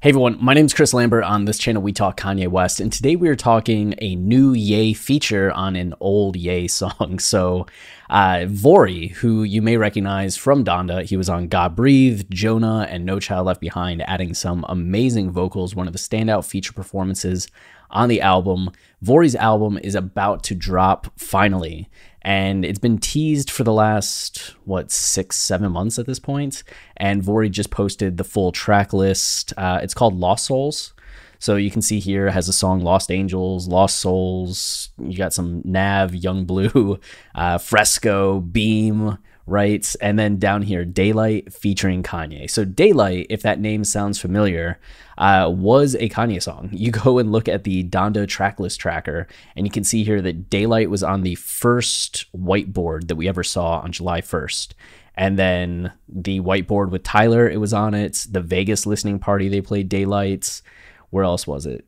Hey everyone, my name is Chris Lambert. On this channel, we talk Kanye West, and today we are talking a new Ye feature on an old Ye song. So, uh, Vory, who you may recognize from Donda, he was on God Breathe, Jonah, and No Child Left Behind, adding some amazing vocals, one of the standout feature performances on the album. Vory's album is about to drop finally, and it's been teased for the last what six seven months at this point. and Vory just posted the full track list uh, it's called lost souls so you can see here has a song lost angels lost souls you got some nav Yung Bleu uh, fresco beam right and then down here daylight featuring kanye so daylight if that name sounds familiar uh, was a Kanye song. You go and look at the Donda tracklist tracker, and you can see here that Daylight was on the first whiteboard that we ever saw on July 1st. And then the whiteboard with Tyler, it was on it. The Vegas listening party, they played Daylights. Where else was it?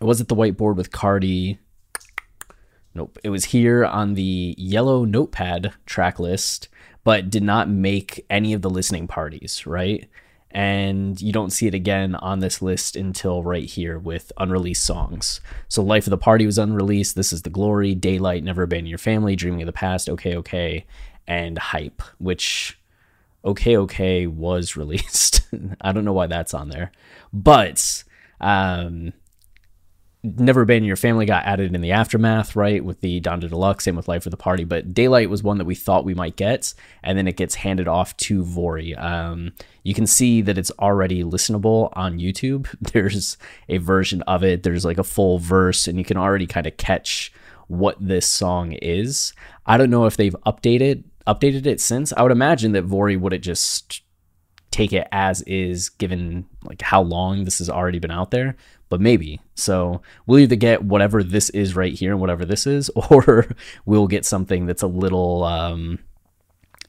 It wasn't the whiteboard with Cardi. Nope. It was here on the yellow notepad track list, but did not make any of the listening parties, right? and you don't see it again on this list until right here with unreleased songs. So Life of the Party was unreleased. This is The Glory, Daylight, Never Abandon Your Family, Dreaming of the Past, Okay Okay, and Hype, which Okay Okay was released. I don't know why that's on there. But um Never Abandon Your Family got added in the aftermath, right? With the Donda Deluxe, same with Life of the Party. But Daylight was one that we thought we might get, and then it gets handed off to Vory. Um, you can see that it's already listenable on YouTube. There's a version of it, there's like a full verse, and you can already kind of catch what this song is. I don't know if they've updated updated it since. I would imagine that Vory would have just take it as is given like how long this has already been out there but maybe. So we'll either get whatever this is right here and whatever this is or we'll get something that's a little um,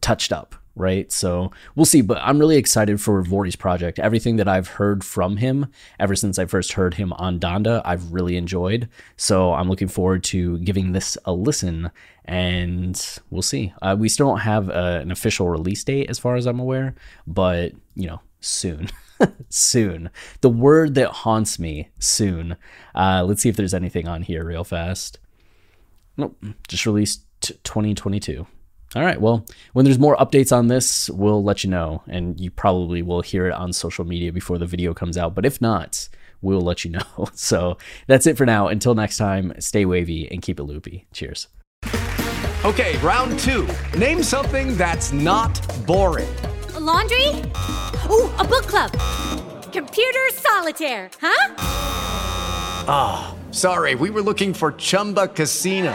touched up right so we'll see but i'm really excited for Vory's project everything that i've heard from him ever since i first heard him on donda i've really enjoyed so i'm looking forward to giving this a listen and we'll see. Uh, we still don't have uh, an official release date as far as I'm aware, but you know, soon. soon. The word that haunts me soon. Uh, let's see if there's anything on here real fast. Nope, just released t- 2022. All right, well, when there's more updates on this, we'll let you know, and you probably will hear it on social media before the video comes out. But if not, we'll let you know. So that's it for now. Until next time, stay wavy and keep it loopy. Cheers. Okay, round two. Name something that's not boring. A laundry? Ooh, a book club. Computer solitaire, huh? Ah, oh, sorry, we were looking for Chumba Casino.